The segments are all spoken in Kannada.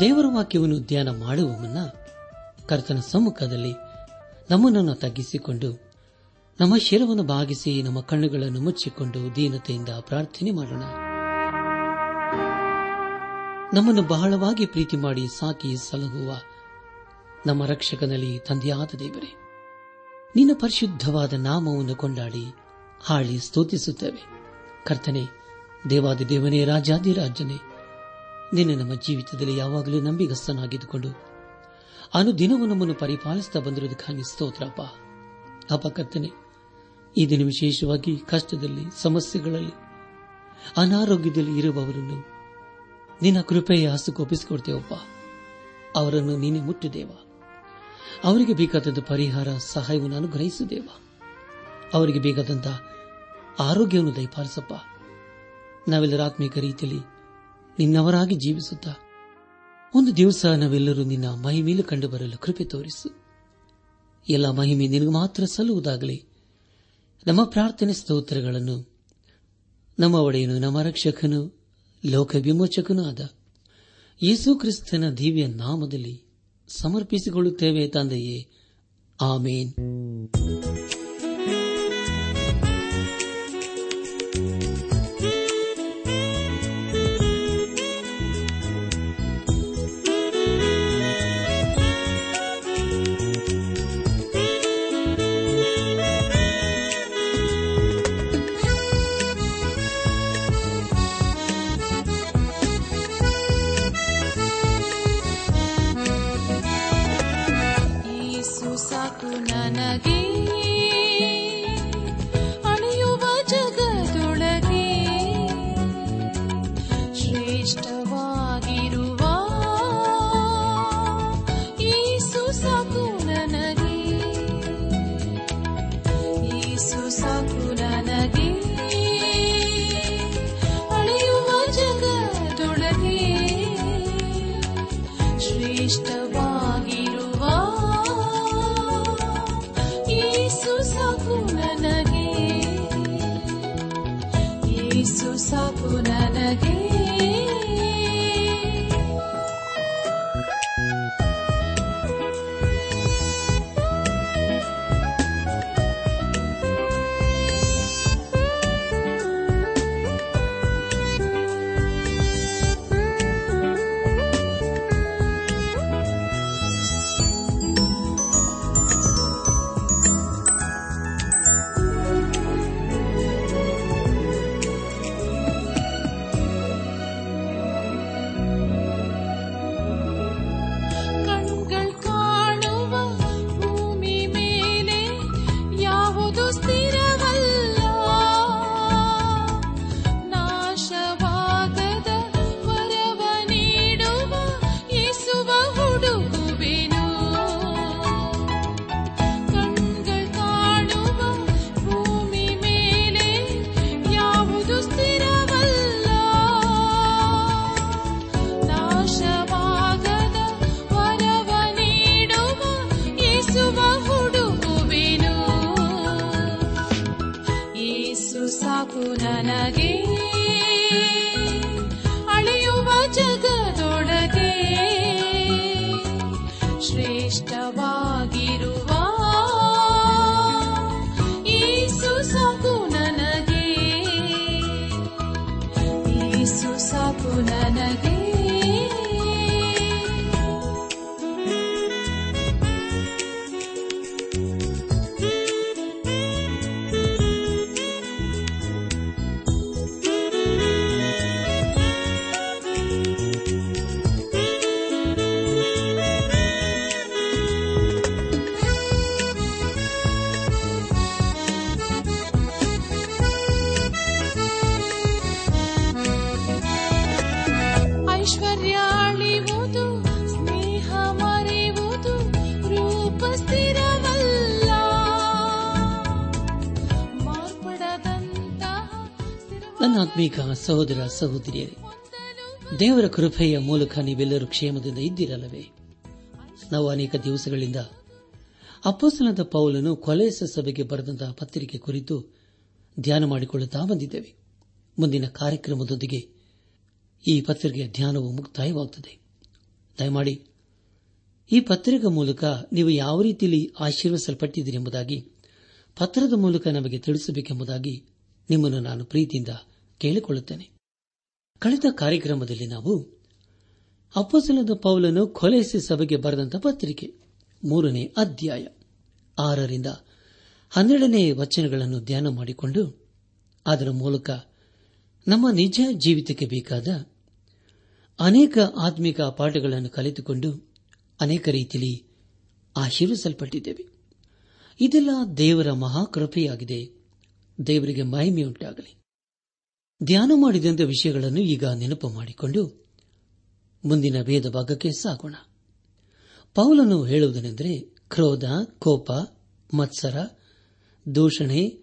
ದೇವರ ವಾಕ್ಯವನ್ನು ಧ್ಯಾನ ಮಾಡುವ ಮುನ್ನ ಕರ್ತನ ಸಮ್ಮುಖದಲ್ಲಿ ನಮ್ಮನನ್ನು ತಗ್ಗಿಸಿಕೊಂಡು ನಮ್ಮ ಶಿರವನ್ನು ಭಾಗಿಸಿ ನಮ್ಮ ಕಣ್ಣುಗಳನ್ನು ಮುಚ್ಚಿಕೊಂಡು ದೀನತೆಯಿಂದ ಪ್ರಾರ್ಥನೆ ಮಾಡೋಣ. ನಮ್ಮನ್ನು ಬಹಳವಾಗಿ ಪ್ರೀತಿ ಮಾಡಿ ಸಾಕಿ ಸಲಹುವ ನಮ್ಮ ರಕ್ಷಕನಲ್ಲಿ ತಂದೆಯಾದ ದೇವರೇ, ನಿನ್ನ ಪರಿಶುದ್ಧವಾದ ನಾಮವನ್ನು ಕೊಂಡಾಡಿ ಹಾಳಿ ಸ್ತೋತಿಸುತ್ತೇವೆ. ಕರ್ತನೆ, ದೇವಾದಿ ದೇವನೇ ರಾಜಾದಿರಾಜನೇ ನಿನ್ನೆ ನಮ್ಮ ಜೀವಿತದಲ್ಲಿ ಯಾವಾಗಲೂ ನಂಬಿಗಸ್ತನಾಗಿದ್ದುಕೊಂಡು. ಅನುದಿನವೂ ನಮ್ಮನ್ನು ಪರಿಪಾಲಿಸುತ್ತಾ ಬಂದಿರುವುದಕ್ಕಾಗಿ ಸ್ತೋತ್ರಪ್ಪ. ಅಪ್ಪ ಕರ್ತನೆ, ಈ ದಿನ ವಿಶೇಷವಾಗಿ ಕಷ್ಟದಲ್ಲಿ, ಸಮಸ್ಯೆಗಳಲ್ಲಿ, ಅನಾರೋಗ್ಯದಲ್ಲಿ ಇರುವವರನ್ನು ನಿನ್ನ ಕೃಪೆಯ ಹಸುಗೊಪ್ಪಿಸಿಕೊಡ್ತೇವಪ್ಪ ಅವರನ್ನು ನೀನೆ ಮುಟ್ಟುದೇವ. ಅವರಿಗೆ ಬೇಕಾದಂಥ ಪರಿಹಾರ, ಸಹಾಯವನ್ನು ಅನುಗ್ರಹಿಸುದೇವ. ಅವರಿಗೆ ಬೇಕಾದಂಥ ಆರೋಗ್ಯವನ್ನು ದಯಪಾಲಿಸಪ್ಪ. ನಾವೆಲ್ಲರ ಆತ್ಮೀಕ ರೀತಿಯಲ್ಲಿ ನಿನ್ನವರಾಗಿ ಜೀವಿಸುತ್ತಾ, ಒಂದು ದಿವಸ ನಾವೆಲ್ಲರೂ ನಿನ್ನ ಮಹಿಮೇಲೆ ಕಂಡು ಬರಲು ಕೃಪೆ ತೋರಿಸು. ಎಲ್ಲ ಮಹಿಮೆ ನಿನಗೆ ಮಾತ್ರ ಸಲ್ಲುವುದಾಗಲಿ. ನಮ್ಮ ಪ್ರಾರ್ಥನೆ ಸ್ತೋತ್ರಗಳನ್ನು ನಮ್ಮ ಒಡೆಯನು, ನಮ್ಮ ರಕ್ಷಕನು ಲೋಕ ವಿಮೋಚಕನೂ ಆದ ಯೇಸು ಕ್ರಿಸ್ತನ ದಿವ್ಯ ನಾಮದಲ್ಲಿ ಸಮರ್ಪಿಸಿಕೊಳ್ಳುತ್ತೇವೆ ತಂದೆಯೇ. ಆಮೇನ್. ನನ್ನಾತ್ಮೀಕ ಸಹೋದರ ಸಹೋದರಿಯರೇ, ದೇವರ ಕೃಪೆಯ ಮೂಲಕ ನೀವೆಲ್ಲರೂ ಕ್ಷೇಮದಿಂದ ಇದ್ದಿರಲ್ಲವೇ? ನಾವು ಅನೇಕ ದಿವಸಗಳಿಂದ ಅಪ್ಪಸನದ ಪೌಲನು ಕೊಲೆಸ ಸಭೆಗೆ ಬರೆದಂತಹ ಪತ್ರಿಕೆ ಕುರಿತು ಧ್ಯಾನ ಮಾಡಿಕೊಳ್ಳುತ್ತಾ ಬಂದಿದ್ದೇವೆ. ಮುಂದಿನ ಕಾರ್ಯಕ್ರಮದೊಂದಿಗೆ ಈ ಪತ್ರಿಕೆಯ ಧ್ಯಾನವು ಮುಕ್ತಾಯವಾಗುತ್ತದೆ. ದಯಮಾಡಿ ಈ ಪತ್ರಿಕೆ ಮೂಲಕ ನೀವು ಯಾವ ರೀತಿಯಲ್ಲಿ ಆಶೀರ್ವಿಸಲ್ಪಟ್ಟಿದ್ದೀರಿ ಎಂಬುದಾಗಿ, ಪತ್ರದ ಮೂಲಕ ನಮಗೆ ತಿಳಿಸಬೇಕೆಂಬುದಾಗಿ ನಿಮ್ಮನ್ನು ನಾನು ಪ್ರೀತಿಯಿಂದ ಕೇಳಿಕೊಳ್ಳುತ್ತೇನೆ. ಕಳೆದ ಕಾರ್ಯಕ್ರಮದಲ್ಲಿ ನಾವು ಅಪ್ಪಸಲದ ಪೌಲನ್ನು ಕೊಲೆಸಿ ಸಭೆಗೆ ಬರೆದಂತಹ ಪತ್ರಿಕೆ, ಮೂರನೇ ಅಧ್ಯಾಯ, ಆರರಿಂದ ಹನ್ನೆರಡನೇ ವಚನಗಳನ್ನು ಧ್ಯಾನ ಮಾಡಿಕೊಂಡು ಅದರ ಮೂಲಕ ನಮ್ಮ ನಿಜ ಜೀವಿತಕ್ಕೆ ಬೇಕಾದ ಅನೇಕ ಆತ್ಮಿಕ ಪಾಠಗಳನ್ನು ಕಲಿತುಕೊಂಡು ಅನೇಕ ರೀತಿಯಲ್ಲಿ ಆಶೀರ್ವಿಸಲ್ಪಟ್ಟಿದ್ದೇವೆ. ಇದೆಲ್ಲ ದೇವರ ಮಹಾಕೃಪೆಯಾಗಿದೆ. ದೇವರಿಗೆ ಮಹಿಮೆಯುಂಟಾಗಲಿ. ಧ್ಯಾನ ಮಾಡಿದಂಥ ವಿಷಯಗಳನ್ನು ಈಗ ನೆನಪು ಮಾಡಿಕೊಂಡು ಮುಂದಿನ ಭೇದ ಭಾಗಕ್ಕೆ ಸಾಗೋಣ. ಪೌಲನು ಹೇಳುವುದನೆಂದರೆ ಕ್ರೋಧ, ಕೋಪ, ಮತ್ಸರ, ದೂಷಣೆ,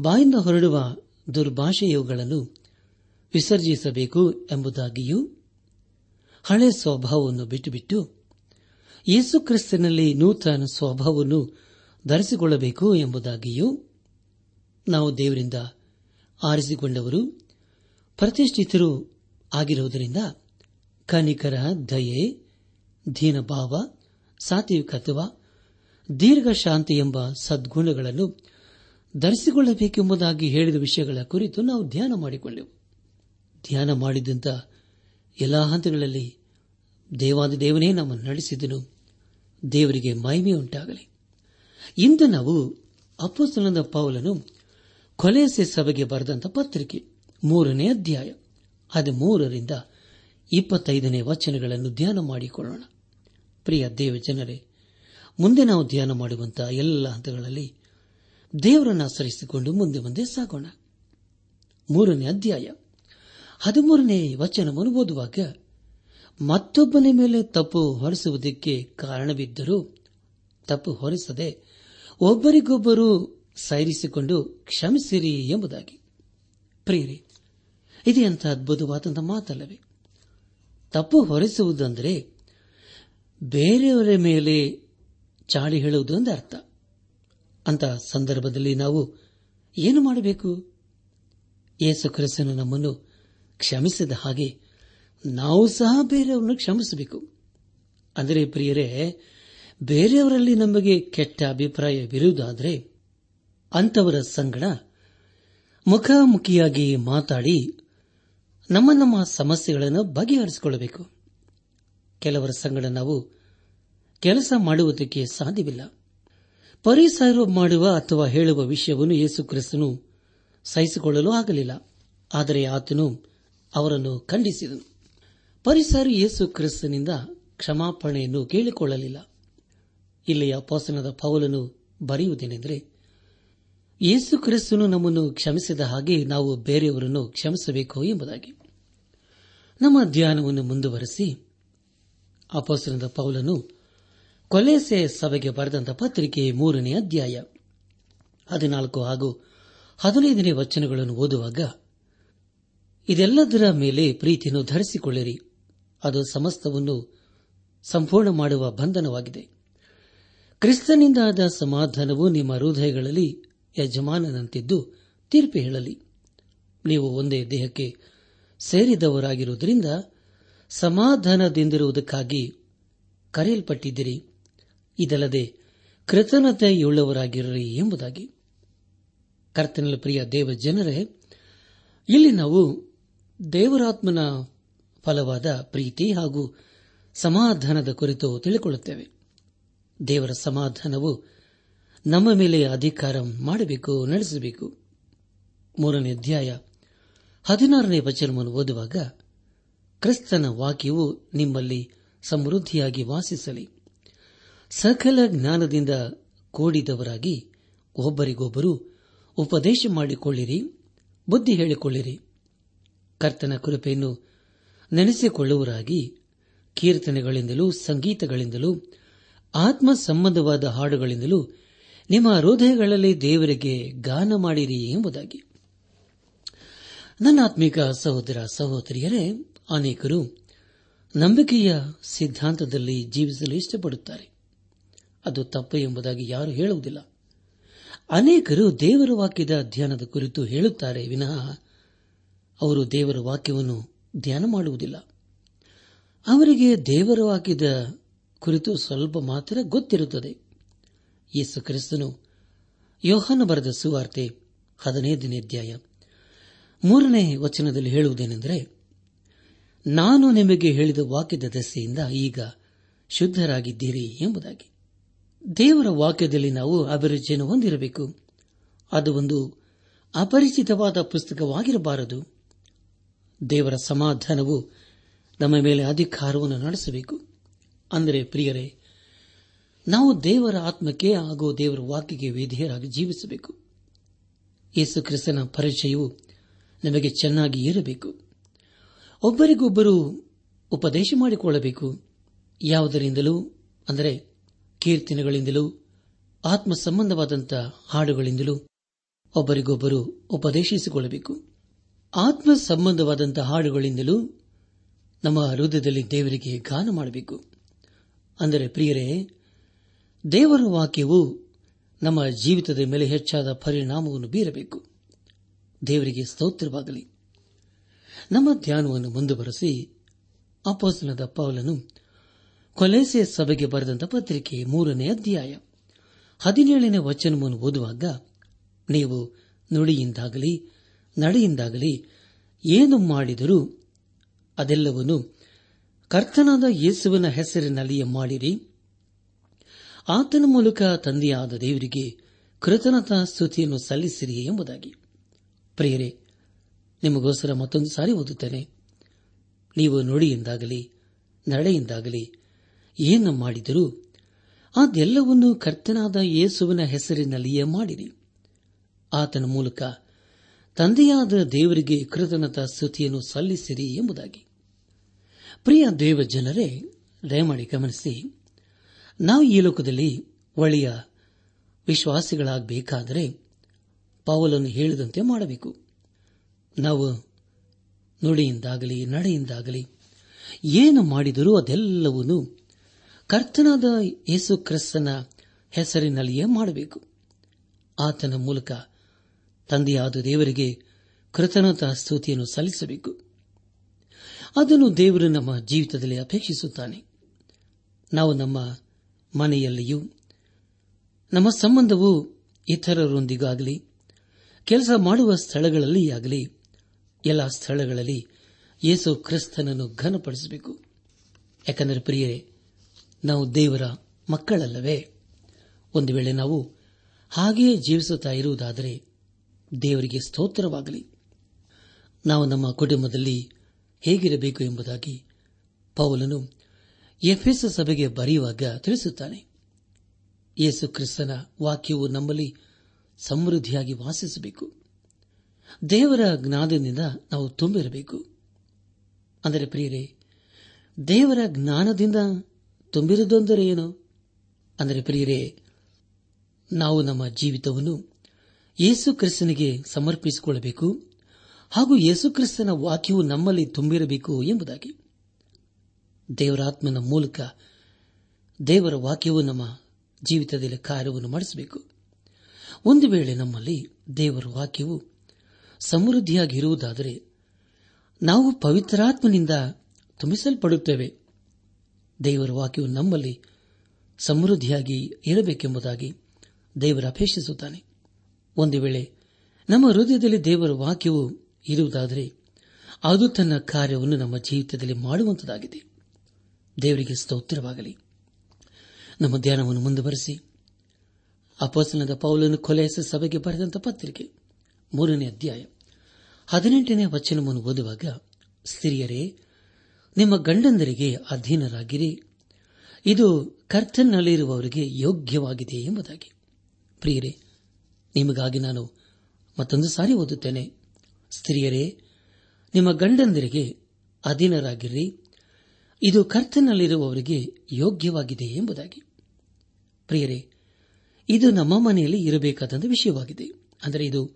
ಬಾಯಿಂದ ಹೊರಡುವ ದುರ್ಭಾಷೆಯುಗಳನ್ನು ವಿಸರ್ಜಿಸಬೇಕು ಎಂಬುದಾಗಿಯೂ ಹಳೆ ಸ್ವಭಾವವನ್ನು ಬಿಟ್ಟುಬಿಟ್ಟು ಯೇಸುಕ್ರಿಸ್ತನಲ್ಲಿ ನೂತನ ಸ್ವಭಾವವನ್ನು ಧರಿಸಿಕೊಳ್ಳಬೇಕು ಎಂಬುದಾಗಿಯೂ ನಾವು ದೇವರಿಂದ ಆರಿಸಿಕೊಂಡವರು ಪ್ರತಿಷ್ಠಿತರು ಆಗಿರುವುದರಿಂದ ಕನಿಕರ ದಯೆ, ದೀನಭಾವ, ಸಾತ್ವಿಕತ್ವ ದೀರ್ಘ ಶಾಂತಿ ಎಂಬ ಸದ್ಗುಣಗಳನ್ನು ಧರಿಸಿಕೊಳ್ಳಬೇಕೆಂಬುದಾಗಿ ಹೇಳಿದ ವಿಷಯಗಳ ಕುರಿತು ನಾವು ಧ್ಯಾನ ಮಾಡಿಕೊಂಡೆವು ಧ್ಯಾನ ಮಾಡಿದಂಥ ಎಲ್ಲಾ ಹಂತಗಳಲ್ಲಿ ದೇವಾದ ದೇವನೇ ನಮ್ಮನ್ನು ನಡೆಸಿದನು. ದೇವರಿಗೆ ಮಹಿಮೆಯುಂಟಾಗಲಿ. ಇಂದು ನಾವು ಅಪ್ಪಸ್ತನದ ಪೌಲನು ಕೊಲೆಸೆ ಸಭೆಗೆ ಬರೆದಂತ ಪತ್ರಿಕೆ. ಮೂರನೇ ಅಧ್ಯಾಯ. ಹದಿಮೂರರಿಂದ ಇಪ್ಪತ್ತೈದನೇ ವಚನಗಳನ್ನು ಧ್ಯಾನ ಮಾಡಿಕೊಳ್ಳೋಣ. ಪ್ರಿಯ ದೇವ ಜನರೇ, ಮುಂದೆ ನಾವು ಧ್ಯಾನ ಮಾಡುವಂತಹ ಎಲ್ಲ ಹಂತಗಳಲ್ಲಿ ದೇವರನ್ನು ಆಚರಿಸಿಕೊಂಡು ಮುಂದೆ ಮುಂದೆ ಸಾಗೋಣ. ಮೂರನೇ ಅಧ್ಯಾಯ. ಹದಿಮೂರನೇ ವಚನವನ್ನು ಓದುವಾಗ, ಮತ್ತೊಬ್ಬನ ಮೇಲೆ ತಪ್ಪು ಹೊರಿಸುವುದಕ್ಕೆ ಕಾರಣವಿದ್ದರೂ, ತಪ್ಪು ಹೊರಿಸದೆ ಒಬ್ಬರಿಗೊಬ್ಬರು ಸೈರಿಸಿಕೊಂಡು ಕ್ಷಮಿಸಿರಿ ಎಂಬುದಾಗಿ. ಪ್ರಿಯರಿ ಇದು ಎಂಥ ಅದ್ಭುತವಾದಂಥ ಮಾತಲ್ಲವೇ? ತಪ್ಪು ಹೊರಿಸುವುದಂದರೆ ಬೇರೆಯವರ ಮೇಲೆ ಚಾಡಿ ಹೇಳುವುದು ಅರ್ಥ. ಅಂತ ಸಂದರ್ಭದಲ್ಲಿ ನಾವು ಏನು ಮಾಡಬೇಕು? ಯೇಸು ಕ್ರಿಸ್ತನು ನಮ್ಮನ್ನು ಕ್ಷಮಿಸಿದ ಹಾಗೆ ನಾವು ಸಹ ಬೇರೆಯವರನ್ನು ಕ್ಷಮಿಸಬೇಕು. ಅಂದರೆ ಪ್ರಿಯರೇ, ಬೇರೆಯವರಲ್ಲಿ ನಮಗೆ ಕೆಟ್ಟ ಅಭಿಪ್ರಾಯವಿರುವುದಾದರೆ ಅಂತವರ ಸಂಗಡ ಮುಖಾಮುಖಿಯಾಗಿ ಮಾತಾಡಿ ನಮ್ಮ ನಮ್ಮ ಸಮಸ್ಯೆಗಳನ್ನು ಬಗೆಹರಿಸಿಕೊಳ್ಳಬೇಕು. ಕೆಲವರ ಸಂಗಡ ನಾವು ಕೆಲಸ ಮಾಡುವುದಕ್ಕೆ ಸಾಧ್ಯವಿಲ್ಲ. ಪರಿಸರ ಮಾಡುವ ಅಥವಾ ಹೇಳುವ ವಿಷಯವನ್ನು ಯೇಸು ಕ್ರಿಸ್ತನು ಸಹಿಸಿಕೊಳ್ಳಲು ಆಗಲಿಲ್ಲ. ಆದರೆ ಆತನು ಅವರನ್ನು ಖಂಡಿಸಿದನು. ಪರಿಸರ ಯೇಸು ಕ್ರಿಸ್ತನಿಂದ ಕ್ಷಮಾಪಣೆಯನ್ನು ಕೇಳಿಕೊಳ್ಳಲಿಲ್ಲ. ಇಲ್ಲಿಯ ಪೋಸನದ ಪೌಲನು ಬರೆಯುವುದೇನೆಂದರೆ ಯೇಸು ಕ್ರಿಸ್ತನು ನಮ್ಮನ್ನು ಕ್ಷಮಿಸಿದ ಹಾಗೆ ನಾವು ಬೇರೆಯವರನ್ನು ಕ್ಷಮಿಸಬೇಕು ಎಂಬುದಾಗಿ. ನಮ್ಮ ಧ್ಯಾನವನ್ನು ಮುಂದುವರೆಸಿ ಅಪೋಸನದ ಪೌಲನು ಕೊಲೆಸೆ ಸಭೆಗೆ ಬರೆದಂತ ಪತ್ರಿಕೆ ಮೂರನೇ ಅಧ್ಯಾಯ ಹದಿನಾಲ್ಕು ಹಾಗೂ ಹದಿನೈದನೇ ವಚನಗಳನ್ನು ಓದುವಾಗ, ಇದೆಲ್ಲದರ ಮೇಲೆ ಪ್ರೀತಿಯನ್ನು ಧರಿಸಿಕೊಳ್ಳಿರಿ. ಅದು ಸಮಸ್ತವನ್ನು ಸಂಪೂರ್ಣ ಮಾಡುವ ಬಂಧನವಾಗಿದೆ. ಕ್ರಿಸ್ತನಿಂದಾದ ಸಮಾಧಾನವು ನಿಮ್ಮ ಹೃದಯಗಳಲ್ಲಿ ಯಜಮಾನನಂತಿದ್ದು ತೀರ್ಪು ಹೇಳಲಿ. ನೀವು ಒಂದೇ ದೇಹಕ್ಕೆ ಸೇರಿದವರಾಗಿರುವುದರಿಂದ ಸಮಾಧಾನದಿಂದಿರುವುದಕ್ಕಾಗಿ ಕರೆಯಲ್ಪಟ್ಟಿದ್ದೀರಿ. ಇದಲ್ಲದೆ ಕೃತಜ್ಞತೆಯುಳ್ಳವರಾಗಿರಲಿ ಎಂಬುದಾಗಿ. ಕರ್ತನಲ್ಲಿ ಪ್ರಿಯ ದೇವ ಜನರೇ, ಇಲ್ಲಿ ನಾವು ದೇವರಾತ್ಮನ ಫಲವಾದ ಪ್ರೀತಿ ಹಾಗೂ ಸಮಾಧಾನದ ಕುರಿತು ತಿಳಿಕೊಳ್ಳುತ್ತೇವೆ. ದೇವರ ಸಮಾಧಾನವು ನಮ್ಮ ಮೇಲೆ ಅಧಿಕಾರ ಮಾಡಬೇಕು, ನಡೆಸಬೇಕು. ಮೂರನೇ ಅಧ್ಯಾಯ ಹದಿನಾರನೇ ವಚನವನ್ನು ಓದುವಾಗ, ಕ್ರಿಸ್ತನ ವಾಕ್ಯವು ನಿಮ್ಮಲ್ಲಿ ಸಮೃದ್ಧಿಯಾಗಿ ವಾಸಿಸಲಿ. ಸಕಲ ಜ್ಞಾನದಿಂದ ಕೂಡಿದವರಾಗಿ ಒಬ್ಬರಿಗೊಬ್ಬರು ಉಪದೇಶ ಮಾಡಿಕೊಳ್ಳಿರಿ, ಬುದ್ಧಿ ಹೇಳಿಕೊಳ್ಳಿರಿ. ಕರ್ತನ ಕೃಪೆಯನ್ನು ನೆನೆಸಿಕೊಳ್ಳುವರಾಗಿ ಕೀರ್ತನೆಗಳಿಂದಲೂ ಸಂಗೀತಗಳಿಂದಲೂ ಆತ್ಮ ಸಂಬಂಧವಾದ ಹಾಡುಗಳಿಂದಲೂ ನಿಮ್ಮ ಹೃದಯಗಳಲ್ಲಿ ದೇವರಿಗೆ ಗಾನ ಮಾಡಿರಿ ಎಂಬುದಾಗಿ. ನನ್ನ ಆತ್ಮಿಕ ಸಹೋದರ ಸಹೋದರಿಯರೇ, ಅನೇಕರು ನಂಬಿಕೆಯ ಸಿದ್ಧಾಂತದಲ್ಲಿ ಜೀವಿಸಲು ಇಷ್ಟಪಡುತ್ತಾರೆ. ಅದು ತಪ್ಪು ಎಂಬುದಾಗಿ ಯಾರು ಹೇಳುವುದಿಲ್ಲ. ಅನೇಕರು ದೇವರ ವಾಕ್ಯದ ಧ್ಯಾನದ ಕುರಿತು ಹೇಳುತ್ತಾರೆ, ವಿನಃ ಅವರು ದೇವರ ವಾಕ್ಯವನ್ನು ಧ್ಯಾನ ಮಾಡುವುದಿಲ್ಲ. ಅವರಿಗೆ ದೇವರ ವಾಕ್ಯದ ಕುರಿತು ಸ್ವಲ್ಪ ಮಾತ್ರ ಗೊತ್ತಿರುತ್ತದೆ. ಯೇಸು ಕ್ರಿಸ್ತನು ಯೋಹಾನ ಬರೆದ ಸುವಾರ್ತೆ ಹದಿನೈದನೇ ಅಧ್ಯಾಯ ಮೂರನೇ ವಚನದಲ್ಲಿ ಹೇಳುವುದೇನೆಂದರೆ, ನಾನು ನಿಮಗೆ ಹೇಳಿದ ವಾಕ್ಯದ ದಸೆಯಿಂದ ಈಗ ಶುದ್ಧರಾಗಿದ್ದೀರಿ ಎಂಬುದಾಗಿ. ದೇವರ ವಾಕ್ಯದಲ್ಲಿ ನಾವು ಅಭಿರುಚಿಯನ್ನು ಹೊಂದಿರಬೇಕು. ಅದು ಒಂದು ಅಪರಿಚಿತವಾದ ಪುಸ್ತಕವಾಗಿರಬಾರದು. ದೇವರ ಸಮಾಧಾನವು ನಮ್ಮ ಮೇಲೆ ಅಧಿಕಾರವನ್ನು ನಡೆಸಬೇಕು. ಅಂದರೆ ಪ್ರಿಯರೇ, ನಾವು ದೇವರ ಆತ್ಮಕ್ಕೆ ಹಾಗೂ ದೇವರ ವಾಕ್ಯಕ್ಕೆ ವಿಧೇಯರಾಗಿ ಜೀವಿಸಬೇಕು. ಯೇಸು ಕ್ರಿಸ್ತನ ಪರಿಚಯವು ನಮಗೆ ಚೆನ್ನಾಗಿ ಇರಬೇಕು. ಒಬ್ಬರಿಗೊಬ್ಬರು ಉಪದೇಶ ಮಾಡಿಕೊಳ್ಳಬೇಕು. ಯಾವುದರಿಂದಲೂ, ಅಂದರೆ ಕೀರ್ತನೆಗಳಿಂದಲೂ ಆತ್ಮ ಸಂಬಂಧವಾದಂಥ ಹಾಡುಗಳಿಂದಲೂ ಒಬ್ಬರಿಗೊಬ್ಬರು ಉಪದೇಶಿಸಿಕೊಳ್ಳಬೇಕು. ಆತ್ಮ ಸಂಬಂಧವಾದಂಥ ಹಾಡುಗಳಿಂದಲೂ ನಮ್ಮ ಹೃದಯದಲ್ಲಿ ದೇವರಿಗೆ ಗಾನ ಮಾಡಬೇಕು. ಅಂದರೆ ಪ್ರಿಯರೇ, ದೇವರ ವಾಕ್ಯವು ನಮ್ಮ ಜೀವಿತದ ಮೇಲೆ ಹೆಚ್ಚಾದ ಪರಿಣಾಮವನ್ನು ಬೀರಬೇಕು. ದೇವರಿಗೆ ಸ್ತೋತ್ರವಾಗಲಿ. ನಮ್ಮ ಧ್ಯಾನವನ್ನು ಮುಂದುವರೆಸಿ ಅಪೋಸನದ ಪೌಲನು ಕೊಲೆಸೆ ಸಭೆಗೆ ಬರೆದಂತ ಪತ್ರಿಕೆ ಮೂರನೇ ಅಧ್ಯಾಯ ಹದಿನೇಳನೇ ವಚನವನ್ನು ಓದುವಾಗ, ನೀವು ನುಡಿಯಿಂದಾಗಲಿ, ನಡೆಯಿಂದಾಗಲಿ ಏನು ಮಾಡಿದರೂ ಅದೆಲ್ಲವನ್ನು ಕರ್ತನಾದ ಯೇಸುವಿನ ಹೆಸರಿನಲ್ಲಿಯೇ ಮಾಡಿರಿ. ಆತನ ಮೂಲಕ ತಂದೆಯಾದ ದೇವರಿಗೆ ಕೃತಜ್ಞತಾ ಸ್ತುತಿಯನ್ನು ಸಲ್ಲಿಸಿರಿ ಎಂಬುದಾಗಿ. ಪ್ರಿಯರೇ, ನಿಮಗೋಸ್ಕರ ಮತ್ತೊಂದು ಸಾರಿ ಓದುತ್ತೇನೆ. ನೀವು ನುಡಿಯಿಂದಾಗಲಿ, ನಡೆಯಿಂದಾಗಲಿ, ಏನು ಮಾಡಿದರೂ ಅದೆಲ್ಲವನ್ನೂ ಕರ್ತನಾದ ಯೇಸುವಿನ ಹೆಸರಿನಲ್ಲಿಯೇ ಮಾಡಿರಿ. ಆತನ ಮೂಲಕ ತಂದೆಯಾದ ದೇವರಿಗೆ ಕೃತಜ್ಞತಾ ಸ್ತುತಿಯನ್ನು ಸಲ್ಲಿಸಿರಿ ಎಂಬುದಾಗಿ. ಪ್ರಿಯ ದೇವ ಜನರೇ, ದಯಮಾಡಿ ಗಮನಿಸಿ, ನಾವು ಈ ಲೋಕದಲ್ಲಿ ಒಳ್ಳೆಯ ವಿಶ್ವಾಸಿಗಳಾಗಬೇಕಾದರೆ ಪೌಲನ್ನು ಹೇಳಿದಂತೆ ಮಾಡಬೇಕು. ನಾವು ನುಡಿಯಿಂದಾಗಲಿ, ನಡೆಯಿಂದಾಗಲಿ ಏನು ಮಾಡಿದರೂ ಅದೆಲ್ಲವನ್ನೂ ಕರ್ತನಾದ ಯೇಸು ಕ್ರಿಸ್ತನ ಹೆಸರಿನಲ್ಲಿಯೇ ಮಾಡಬೇಕು. ಆತನ ಮೂಲಕ ತಂದೆಯಾದ ದೇವರಿಗೆ ಕೃತಜ್ಞತಾ ಸ್ತುತಿಯನ್ನು ಸಲ್ಲಿಸಬೇಕು. ಅದನ್ನು ದೇವರು ನಮ್ಮ ಜೀವಿತದಲ್ಲಿ ಅಪೇಕ್ಷಿಸುತ್ತಾನೆ. ನಾವು ನಮ್ಮ ಮನೆಯಲ್ಲಿಯೂ ನಮ್ಮ ಸಂಬಂಧವು ಇತರರೊಂದಿಗಾಗಲಿ ಕೆಲಸ ಮಾಡುವ ಸ್ಥಳಗಳಲ್ಲಿ ಆಗಲಿ, ಎಲ್ಲ ಸ್ಥಳಗಳಲ್ಲಿ ಯೇಸು ಕ್ರಿಸ್ತನನ್ನು ಘನಪಡಿಸಬೇಕು. ಯಾಕಂದರೆ ಪ್ರಿಯರೇ, ನಾವು ದೇವರ ಮಕ್ಕಳಲ್ಲವೇ? ಒಂದು ವೇಳೆ ನಾವು ಹಾಗೆಯೇ ಜೀವಿಸುತ್ತಾ ಇರುವುದಾದರೆ ದೇವರಿಗೆ ಸ್ತೋತ್ರವಾಗಲಿ. ನಾವು ನಮ್ಮ ಕುಟುಂಬದಲ್ಲಿ ಹೇಗಿರಬೇಕು ಎಂಬುದಾಗಿ ಪೌಲನು ಎಫ್ಎಸ್ ಸಭೆಗೆ ಬರೆಯುವಾಗ ತಿಳಿಸುತ್ತಾನೆ. ಯೇಸು ಕ್ರಿಸ್ತನ ವಾಕ್ಯವು ನಮ್ಮಲ್ಲಿ ಸಮೃದ್ಧಿಯಾಗಿ ವಾಸಿಸಬೇಕು. ದೇವರ ಜ್ಞಾನದಿಂದ ನಾವು ತುಂಬಿರಬೇಕು. ಅಂದರೆ ಪ್ರಿಯರೇ, ದೇವರ ಜ್ಞಾನದಿಂದ ತುಂಬಿರುವುದೆಂದರೆ ಏನು? ಅಂದರೆ ಪ್ರಿಯರೇ, ನಾವು ನಮ್ಮ ಜೀವಿತವನ್ನು ಯೇಸು ಕ್ರಿಸ್ತನಿಗೆ ಸಮರ್ಪಿಸಿಕೊಳ್ಳಬೇಕು ಹಾಗೂ ಯೇಸುಕ್ರಿಸ್ತನ ವಾಕ್ಯವು ನಮ್ಮಲ್ಲಿ ತುಂಬಿರಬೇಕು ಎಂಬುದಾಗಿ. ದೇವರಾತ್ಮನ ಮೂಲಕ ದೇವರ ವಾಕ್ಯವು ನಮ್ಮ ಜೀವಿತದಲ್ಲಿ ಕಾರ್ಯವನ್ನು ಮಾಡಿಸಬೇಕು. ಒಂದು ವೇಳೆ ನಮ್ಮಲ್ಲಿ ದೇವರ ವಾಕ್ಯವು ಸಮೃದ್ಧಿಯಾಗಿರುವುದಾದರೆ ನಾವು ಪವಿತ್ರಾತ್ಮನಿಂದ ತುಂಬಿಸಲ್ಪಡುತ್ತೇವೆ. ದೇವರ ವಾಕ್ಯವು ನಮ್ಮಲ್ಲಿ ಸಮೃದ್ಧಿಯಾಗಿ ಇರಬೇಕೆಂಬುದಾಗಿ ದೇವರ ಅಪೇಕ್ಷಿಸುತ್ತಾನೆ. ಒಂದು ವೇಳೆ ನಮ್ಮ ಹೃದಯದಲ್ಲಿ ದೇವರ ವಾಕ್ಯವು ಇರುವುದಾದರೆ ಅದು ತನ್ನ ಕಾರ್ಯವನ್ನು ನಮ್ಮ ಜೀವಿತದಲ್ಲಿ ಮಾಡುವಂತದಾಗಿದೆ. ದೇವರಿಗೆ ಸ್ತೋತ್ರವಾಗಲಿ. ನಮ್ಮ ಧ್ಯಾನವನ್ನು ಮುಂದುವರೆಸಿ. ಅಪೋಸನದ ಪೌಲನ್ನು ಕೊಲೆಯಸ ಸಭೆಗೆ ಬರೆದಂತ ಪತ್ರಿಕೆ. ಮೂರನೇ ಅಧ್ಯಾಯ. ಹದಿನೆಂಟನೇ ವಚನವನ್ನು ಓದುವಾಗ, ಸ್ತ್ರೀಯರೇ, ನಿಮ್ಮ ಗಂಡಂದರಿಗೆ ಅಧೀನರಾಗಿರಿ. ಇದು ಕರ್ತನಲ್ಲಿರುವವರಿಗೆ ಯೋಗ್ಯವಾಗಿದೆ ಎಂಬುದಾಗಿ. ಪ್ರಿಯರೇ, ನಿಮಗಾಗಿ ನಾನು ಮತ್ತೊಂದು ಸಾರಿ ಓದುತ್ತೇನೆ. ಸ್ತ್ರೀಯರೇ, ನಿಮ್ಮ ಗಂಡಂದರಿಗೆ ಅಧೀನರಾಗಿರಿ. ಇದು ಕರ್ತನಲ್ಲಿರುವವರಿಗೆ ಯೋಗ್ಯವಾಗಿದೆ ಎಂಬುದಾಗಿ. ಪ್ರಿಯರೇ ಇದು ನಮ್ಮ ಮನೆಯಲ್ಲಿ ಇರಬೇಕಾದ ವಿಷಯವಾಗಿದೆ. ಅಂದರೆ ಇದು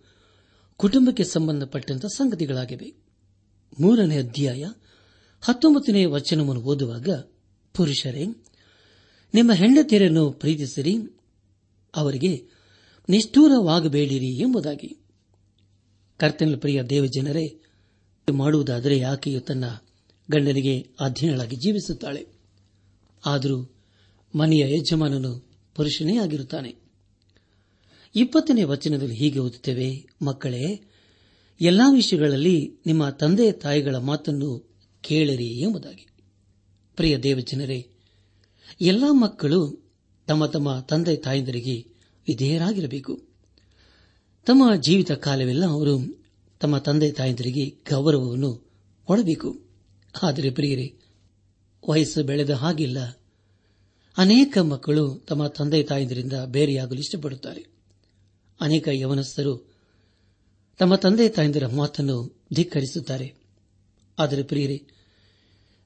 ಕುಟುಂಬಕ್ಕೆ ಸಂಬಂಧಪಟ್ಟಂತಹ ಸಂಗತಿಗಳಾಗಿವೆ. ಮೂರನೇ ಅಧ್ಯಾಯ ಹತ್ತೊಂಬತ್ತನೇ ವಚನವನ್ನು ಓದುವಾಗ, ಪುರುಷರೇ, ನಿಮ್ಮ ಹೆಂಡತಿಯರನ್ನು ಪ್ರೀತಿಸಿರಿ, ಅವರಿಗೆ ನಿಷ್ಠೂರವಾಗಬೇಡಿರಿ ಎಂಬುದಾಗಿ. ಕರ್ತನ ಪ್ರಿಯ ದೇವಜನರೇ ಮಾಡುವುದಾದರೆ ಆಕೆಯು ತನ್ನ ಗಂಡನಿಗೆ ಅಧೀನಳಾಗಿ ಜೀವಿಸುತ್ತಾಳೆ. ಆದರೂ ಮನೆಯ ಯಜಮಾನನು ಪುರುಷನೇ ಆಗಿರುತ್ತಾನೆ. ಇಪ್ಪತ್ತನೇ ವಚನದಲ್ಲಿ ಹೀಗೆ ಓದುತ್ತೇವೆ, ಮಕ್ಕಳೇ, ಎಲ್ಲಾ ವಿಷಯಗಳಲ್ಲಿ ನಿಮ್ಮ ತಂದೆ ತಾಯಿಗಳ ಮಾತನ್ನು ಕೇಳಿರಿ ಎಂಬುದಾಗಿ. ಪ್ರಿಯ ದೇವಜನರೇ, ಎಲ್ಲಾ ಮಕ್ಕಳು ತಮ್ಮ ತಮ್ಮ ತಂದೆ ತಾಯಂದರಿಗೆ ವಿಧೇಯರಾಗಿರಬೇಕು. ತಮ್ಮ ಜೀವಿತ ಕಾಲವೆಲ್ಲ ಅವರು ತಮ್ಮ ತಂದೆ ತಾಯಂದರಿಗೆ ಗೌರವವನ್ನು ಕೊಡಬೇಕು. ಆದರೆ ಪ್ರಿಯರೇ, ವಯಸ್ಸು ಬೆಳೆದ ಹಾಗಿಲ್ಲ. ಅನೇಕ ಮಕ್ಕಳು ತಮ್ಮ ತಂದೆ ತಾಯಂದರಿಂದ ಬೇರೆಯಾಗಲು ಇಷ್ಟಪಡುತ್ತಾರೆ. ಅನೇಕ ಯವನಸ್ಥರು ತಮ್ಮ ತಂದೆ ತಾಯಂದಿರ ಮಾತನ್ನು ಧಿಕ್ಕರಿಸುತ್ತಾರೆ. ಆದರೆ ಪ್ರಿಯರೇ,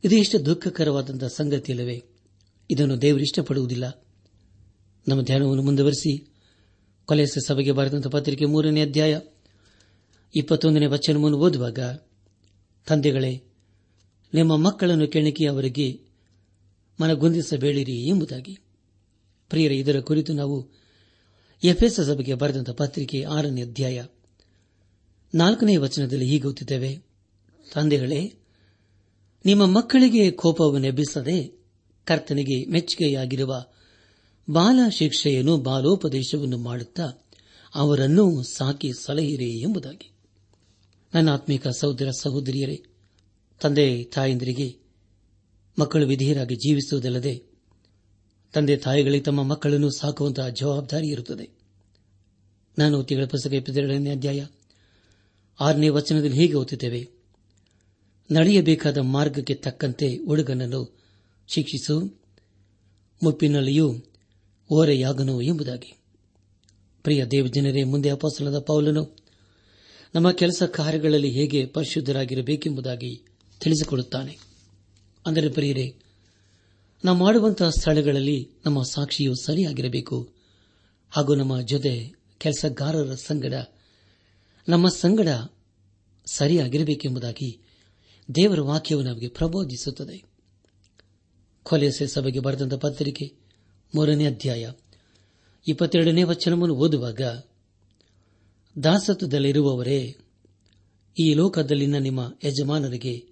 ಇದು ಎಷ್ಟು ದುಃಖಕರವಾದಂತಹ ಸಂಗತಿಯಲ್ಲವೇ? ಇದನ್ನು ದೇವರು ಇಷ್ಟಪಡುವುದಿಲ್ಲ. ನಮ್ಮ ಧ್ಯಾನವನ್ನು ಮುಂದುವರೆಸಿ ಕೊಲೆಸ ಸಭೆಗೆ ಬರೆದಂತಹ ಪತ್ರಿಕೆ ಮೂರನೇ ಅಧ್ಯಾಯ ಇಪ್ಪತ್ತೊಂದನೇ ವಚನವನ್ನು ಓದುವಾಗ, ತಂದೆಗಳೇ, ನಿಮ್ಮ ಮಕ್ಕಳನ್ನು ಕೆಣಕಿ ಅವರಿಗೆ ಮನಗೊಂದಿಸಬೇಡಿರಿ ಎಂಬುದಾಗಿ. ಪ್ರಿಯರ, ಇದರ ಕುರಿತು ನಾವು ಎಫ್ಎಸ್ ಸಭೆಗೆ ಬರೆದಂತಹ ಪತ್ರಿಕೆ ಆರನೇ ಅಧ್ಯಾಯ. ನಾಲ್ಕನೇ ವಚನದಲ್ಲಿ ಹೀಗೆ ಗೊತ್ತಿದ್ದೇವೆ ತಂದೆಗಳೇ, ನಿಮ್ಮ ಮಕ್ಕಳಿಗೆ ಕೋಪವನ್ನು ಎಬ್ಬಿಸದೆ ಕರ್ತನಿಗೆ ಮೆಚ್ಚುಗೆಯಾಗಿರುವ ಬಾಲ ಶಿಕ್ಷೆಯನ್ನು ಬಾಲೋಪದೇಶವನ್ನು ಮಾಡುತ್ತಾ ಅವರನ್ನು ಸಾಕಿ ಸಲಹಿರಿ ಎಂಬುದಾಗಿ. ನನ್ನ ಆತ್ಮಿಕ ಸಹೋದರ ಸಹೋದರಿಯರೇ, ತಂದೆ ತಾಯಂದಿರಿಗೆ ಮಕ್ಕಳು ವಿಧೇಯರಾಗಿ ಜೀವಿಸುವುದಲ್ಲದೆ ತಂದೆ ತಾಯಿಗಳಿಗೆ ತಮ್ಮ ಮಕ್ಕಳನ್ನು ಸಾಕುವಂತಹ ಜವಾಬ್ದಾರಿ ಇರುತ್ತದೆ. ನಾನು ತಿಂಗಳ ಪುಸ್ತಕ ಇಪ್ಪತ್ತೆರಡನೇ ಅಧ್ಯಾಯ ಆರನೇ ವಚನದಲ್ಲಿ ಹೀಗೆ ಓದುತ್ತೇವೆ. ನಡೆಯಬೇಕಾದ ಮಾರ್ಗಕ್ಕೆ ತಕ್ಕಂತೆ ಹುಡುಗನನ್ನು ಶಿಕ್ಷಿಸು. ಮುಪ್ಪಿನಲ್ಲಿಯೂ ಓರೆಯಾಗನು ಎಂಬುದಾಗಿ. ಪ್ರಿಯ ದೇವಜನರೇ, ಮುಂದೆ ಅಪಸಲದ ಪೌಲನು ನಮ್ಮ ಕೆಲಸ ಕಾರ್ಯಗಳಲ್ಲಿ ಹೇಗೆ ಪರಿಶುದ್ಧರಾಗಿರಬೇಕೆಂಬುದಾಗಿ ತಿಳಿಸಿಕೊಡುತ್ತಾನೆ. ಅಂದರೆ ಪ್ರಿಯರೇ ನಾವು ಮಾಡುವಂತಹ ಸ್ಥಳಗಳಲ್ಲಿ ನಮ್ಮ ಸಾಕ್ಷಿಯು ಸರಿಯಾಗಿರಬೇಕು. ಹಾಗೂ ನಮ್ಮ ಜೊತೆ ಕೆಲಸಗಾರರ ಸಂಗಡ, ನಮ್ಮ ಸಂಗಡ ಸರಿಯಾಗಿರಬೇಕೆಂಬುದಾಗಿ ದೇವರ ವಾಕ್ಯವು ನಮಗೆ ಪ್ರಬೋಧಿಸುತ್ತದೆ. ಕೊಲೆಸೆ ಸಭೆಗೆ ಬರೆದಂತಹ ಪತ್ರಿಕೆ ಮೂರನೇ ಅಧ್ಯಾಯ ಇಪ್ಪತ್ತೆರಡನೇ ವಚನವನ್ನು ಓದುವಾಗ, ದಾಸತ್ವದಲ್ಲಿರುವವರೇ, ಈ ಲೋಕದಲ್ಲಿನ ನಿಮ್ಮ ಯಜಮಾನರಿಗೆ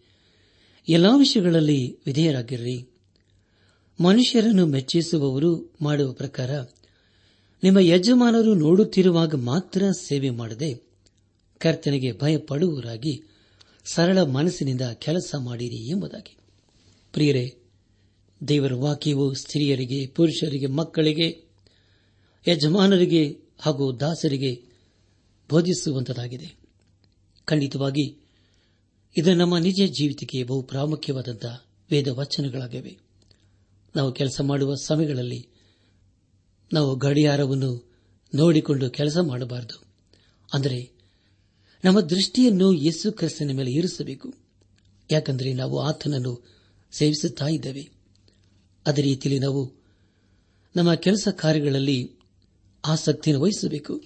ಎಲ್ಲಾ ವಿಷಯಗಳಲ್ಲಿ ವಿಧೇಯರಾಗಿರ್ರಿ ಮನುಷ್ಯರನ್ನು ಮೆಚ್ಚಿಸುವವರು ಮಾಡುವ ಪ್ರಕಾರ, ನಿಮ್ಮ ಯಜಮಾನರು ನೋಡುತ್ತಿರುವಾಗ ಮಾತ್ರ ಸೇವೆ ಮಾಡದೆ ಕರ್ತನಿಗೆ ಭಯಪಡುವವರಾಗಿ ಸರಳ ಮನಸ್ಸಿನಿಂದ ಕೆಲಸ ಮಾಡಿರಿ ಎಂಬುದಾಗಿ. ಪ್ರಿಯರೇ, ದೇವರ ವಾಕ್ಯವು ಸ್ತ್ರೀಯರಿಗೆ, ಪುರುಷರಿಗೆ, ಮಕ್ಕಳಿಗೆ, ಯಜಮಾನರಿಗೆ ಹಾಗೂ ದಾಸರಿಗೆ ಬೋಧಿಸುವಂತದಾಗಿದೆ. ಖಂಡಿತವಾಗಿ, ಇದು ನಮ್ಮ ನಿಜ ಜೀವಿತಕ್ಕೆ ಬಹು ಪ್ರಾಮುಖ್ಯವಾದಂತಹ ವೇದ ವಚನಗಳಾಗಿವೆ ನಾವು ಕೆಲಸ ಮಾಡುವ ಸಮಯಗಳಲ್ಲಿ ನಾವು ಗಡಿಯಾರವನ್ನು ನೋಡಿಕೊಂಡು ಕೆಲಸ ಮಾಡಬಾರದು. ಅಂದರೆ ನಮ್ಮ ದೃಷ್ಟಿಯನ್ನು ಯೇಸು ಕ್ರಿಸ್ತನ ಮೇಲೆ ಇರಿಸಬೇಕು. ಯಾಕಂದರೆ ನಾವು ಆತನನ್ನು ಸೇವಿಸುತ್ತಾ ಇದ್ದೇವೆ. ಅದೇ ರೀತಿಯಲ್ಲಿ ನಾವು ನಮ್ಮ ಕೆಲಸ ಕಾರ್ಯಗಳಲ್ಲಿ ಆಸಕ್ತಿಯನ್ನು ವಹಿಸಬೇಕು.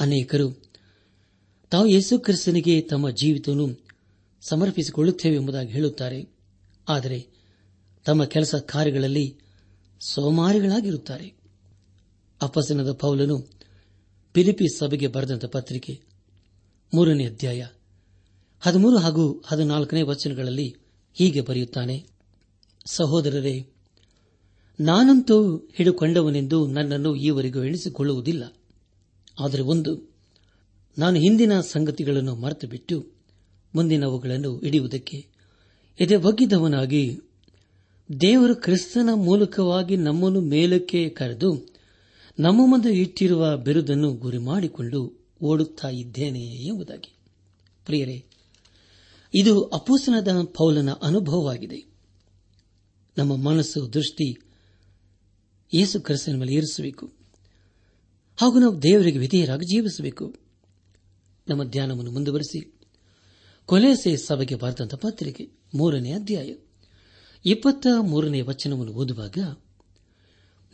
ಅನೇಕರು ತಾವು ಯೇಸು ಕ್ರಿಸ್ತನಿಗೆ ತಮ್ಮ ಜೀವಿತವನ್ನು ಸಮರ್ಪಿಸಿಕೊಳ್ಳುತ್ತೇವೆ ಎಂಬುದಾಗಿ ಹೇಳುತ್ತಾರೆ. ಆದರೆ ತಮ್ಮ ಕೆಲಸ ಕಾರ್ಯಗಳಲ್ಲಿ ಸೋಮಾರಿಗಳಾಗಿರುತ್ತಾರೆ. ಅಪಸನದ ಪೌಲನು ಪಿಲಿಪಿ ಸಭೆಗೆ ಬರೆದಂತ ಪತ್ರಿಕೆ ಮೂರನೇ ಅಧ್ಯಾಯ ಹದಿಮೂರು ಹಾಗೂ ಹದಿನಾಲ್ಕನೇ ವಚನಗಳಲ್ಲಿ ಹೀಗೆ ಬರೆಯುತ್ತಾನೆ, ಸಹೋದರರೇ, ನಾನಂತೂ ಹಿಡುಕೊಂಡವನೆಂದು ನನ್ನನ್ನು ಈವರೆಗೂ ಎಣಿಸಿಕೊಳ್ಳುವುದಿಲ್ಲ. ಆದರೆ ಒಂದು, ನಾನು ಹಿಂದಿನ ಸಂಗತಿಗಳನ್ನು ಮರೆತು ಬಿಟ್ಟು ಮುಂದಿನವುಗಳನ್ನು ಹಿಡಿಯುವುದಕ್ಕೆ ಎದೆ ಬಗ್ಗಿದವನಾಗಿ ದೇವರು ಕ್ರಿಸ್ತನ ಮೂಲಕವಾಗಿ ನಮ್ಮನ್ನು ಮೇಲಕ್ಕೆ ಕರೆದು ನಮ್ಮ ಮುಂದೆ ಇಟ್ಟಿರುವ ಬಿರುದನ್ನು ಗುರಿ ಮಾಡಿಕೊಂಡು ಓಡುತ್ತಾ ಇದ್ದೇನೆ ಎಂಬುದಾಗಿ. ಪ್ರಿಯರೇ, ಇದು ಅಪೂಸನದ ಪೌಲನ ಅನುಭವವಾಗಿದೆ. ನಮ್ಮ ಮನಸ್ಸು, ದೃಷ್ಟಿ ಯೇಸು ಕ್ರಿಸ್ತನ ಮೇಲೆ ಇರಿಸಬೇಕು ಹಾಗೂ ನಾವು ದೇವರಿಗೆ ವಿಧೇಯರಾಗಿ ಜೀವಿಸಬೇಕು. ನಮ್ಮ ಧ್ಯಾನವನ್ನು ಮುಂದುವರೆಸಿ. ಕೊಲೆಸೆ ಸಭೆಗೆ ಬರೆದಂತಹ ಪತ್ರಿಕೆ ಮೂರನೇ ಅಧ್ಯಾಯ. ಇಪ್ಪತ್ತ ಮೂರನೇ ವಚನವನ್ನು ಓದುವಾಗ,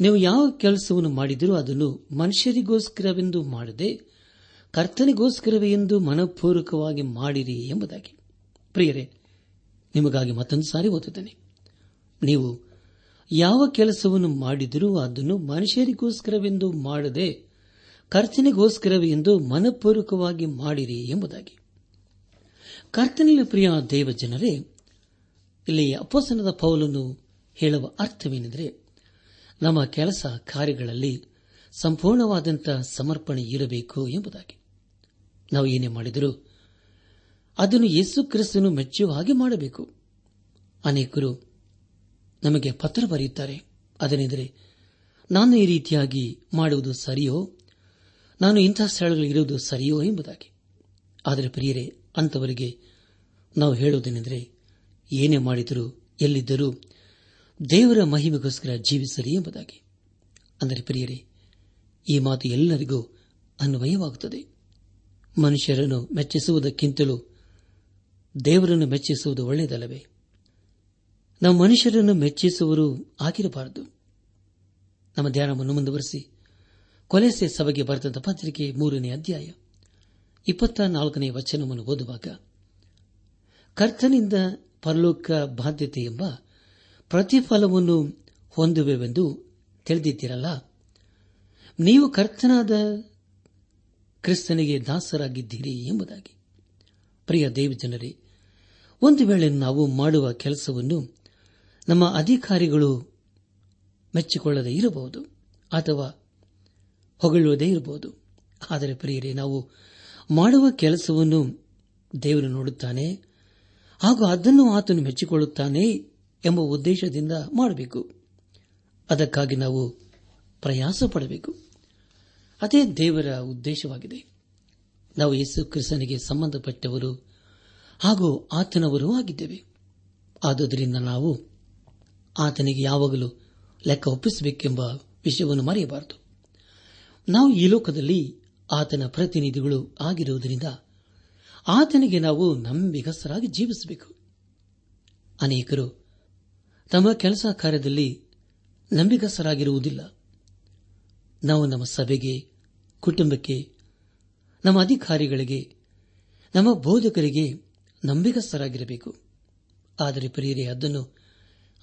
ನೀವು ಯಾವ ಕೆಲಸವನ್ನು ಮಾಡಿದರೂ ಅದನ್ನು ಮನುಷ್ಯರಿಗೋಸ್ಕರವೆಂದು ಮಾಡದೆ ಕರ್ತನಿಗೋಸ್ಕರವೇ ಎಂದು ಮನಪೂರ್ವಕವಾಗಿ ಮಾಡಿರಿ ಎಂಬುದಾಗಿ. ಪ್ರಿಯರೇ, ನಿಮಗಾಗಿ ಮತ್ತೊಂದು ಸಾರಿ ಓದುತ್ತೇನೆ. ನೀವು ಯಾವ ಕೆಲಸವನ್ನು ಮಾಡಿದರೂ ಅದನ್ನು ಮನುಷ್ಯರಿಗೋಸ್ಕರವೆಂದು ಮಾಡದೆ ಕರ್ತನಿಗೋಸ್ಕರವೇ ಎಂದು ಮನಪೂರ್ವಕವಾಗಿ ಮಾಡಿರಿ ಎಂಬುದಾಗಿ. ಕರ್ತನಲ್ಲಿ ಪ್ರಿಯ ದೇವ ಜನರೇ ಇಲ್ಲಿ ಅಪೋಸನದ ಪೌಲನ್ನು ಹೇಳುವ ಅರ್ಥವೇನೆಂದರೆ, ನಮ್ಮ ಕೆಲಸ ಕಾರ್ಯಗಳಲ್ಲಿ ಸಂಪೂರ್ಣವಾದಂತಹ ಸಮರ್ಪಣೆ ಇರಬೇಕು ಎಂಬುದಾಗಿ. ನಾವು ಏನೇ ಮಾಡಿದರೂ ಅದನ್ನು ಯೇಸು ಕ್ರಿಸ್ತನು ಮೆಚ್ಚುವ ಹಾಗೆ ಮಾಡಬೇಕು. ಅನೇಕರು ನಮಗೆ ಪತ್ರ ಬರೆಯುತ್ತಾರೆ. ಅದನೆಂದರೆ ನಾನು ಈ ರೀತಿಯಾಗಿ ಮಾಡುವುದು ಸರಿಯೋ, ನಾನು ಇಂತಹ ಸ್ಥಳಗಳಿರುವುದು ಸರಿಯೋ ಎಂಬುದಾಗಿ. ಆದರೆ ಪ್ರಿಯರೇ ಅಂತವರಿಗೆ ನಾವು ಹೇಳುವುದೇನೆಂದರೆ ಏನೇ ಮಾಡಿದರೂ ಎಲ್ಲಿದ್ದರೂ ದೇವರ ಮಹಿಮೆಗೋಸ್ಕರ ಜೀವಿಸಲಿ ಎಂಬುದಾಗಿ. ಅಂದರೆ ಪ್ರಿಯರೇ, ಈ ಮಾತು ಎಲ್ಲರಿಗೂ ಅನ್ವಯವಾಗುತ್ತದೆ. ಮನುಷ್ಯರನ್ನು ಮೆಚ್ಚಿಸುವುದಕ್ಕಿಂತಲೂ ದೇವರನ್ನು ಮೆಚ್ಚಿಸುವುದು ಒಳ್ಳೆಯದಲ್ಲವೇ? ನಾವು ಮನುಷ್ಯರನ್ನು ಮೆಚ್ಚಿಸುವರು ಆಗಿರಬಾರದು. ನಮ್ಮ ಧ್ಯಾನವನ್ನು ಮುಂದುವರೆಸಿ. ಕೊಲೆಸೆ ಸಭೆಗೆ ಬರೆದ ಪತ್ರಿಕೆ ಮೂರನೇ ಅಧ್ಯಾಯ, ಇಪ್ಪತ್ತ ನಾಲ್ಕನೇ ವಚನವನ್ನು ಓದುವಾಗ, ಕರ್ತನಿಂದ ಪರಲೋಕ ಬಾಧ್ಯತೆ ಎಂಬ ಪ್ರತಿಫಲವನ್ನು ಹೊಂದುವೆವೆಂದು ತಿಳಿದಿದ್ದೀರಲ್ಲ? ನೀವು ಕರ್ತನಾದ ಕ್ರಿಸ್ತನಿಗೆ ದಾಸರಾಗಿದ್ದೀರಿ ಎಂಬುದಾಗಿ. ಪ್ರಿಯ ದೇವಜನರೇ, ಒಂದು ವೇಳೆ ನಾವು ಮಾಡುವ ಕೆಲಸವನ್ನು ನಮ್ಮ ಅಧಿಕಾರಿಗಳು ಮೆಚ್ಚಿಕೊಳ್ಳದೇ ಇರಬಹುದು ಅಥವಾ ಹೊಗಳುವುದೇ ಇರಬಹುದು. ಆದರೆ ಪ್ರಿಯರೇ, ನಾವು ಮಾಡುವ ಕೆಲಸವನ್ನು ದೇವರು ನೋಡುತ್ತಾನೆ ಹಾಗೂ ಅದನ್ನು ಆತನು ಮೆಚ್ಚಿಕೊಳ್ಳುತ್ತಾನೆ ಎಂಬ ಉದ್ದೇಶದಿಂದ ಮಾಡಬೇಕು. ಅದಕ್ಕಾಗಿ ನಾವು ಪ್ರಯಾಸ ಪಡಬೇಕು ಅದೇ ದೇವರ ಉದ್ದೇಶವಾಗಿದೆ. ನಾವು ಯೇಸು ಕ್ರಿಸ್ತನಿಗೆ ಸಂಬಂಧಪಟ್ಟವರು ಹಾಗೂ ಆತನವರೂ ಆಗಿದ್ದೇವೆ. ಆದುದರಿಂದ ನಾವು ಆತನಿಗೆ ಯಾವಾಗಲೂ ಲೆಕ್ಕ ಒಪ್ಪಿಸಬೇಕೆಂಬ ವಿಷಯವನ್ನು ಮರೆಯಬಾರದು. ನಾವು ಈ ಲೋಕದಲ್ಲಿ ಆತನ ಪ್ರತಿನಿಧಿಗಳು ಆಗಿರುವುದರಿಂದ ಆತನಿಗೆ ನಾವು ನಂಬಿಗಸ್ತರಾಗಿ ಜೀವಿಸಬೇಕು. ಅನೇಕರು ತಮ್ಮ ಕೆಲಸ ಕಾರ್ಯದಲ್ಲಿ ನಂಬಿಗಸ್ತರಾಗಿರುವುದಿಲ್ಲ. ನಾವು ನಮ್ಮ ಸಭೆಗೆ, ಕುಟುಂಬಕ್ಕೆ, ನಮ್ಮ ಅಧಿಕಾರಿಗಳಿಗೆ, ನಮ್ಮ ಬೋಧಕರಿಗೆ ನಂಬಿಗಸ್ತರಾಗಿರಬೇಕು. ಆದರೆ ಪ್ರಿಯರೇ, ಅದನ್ನು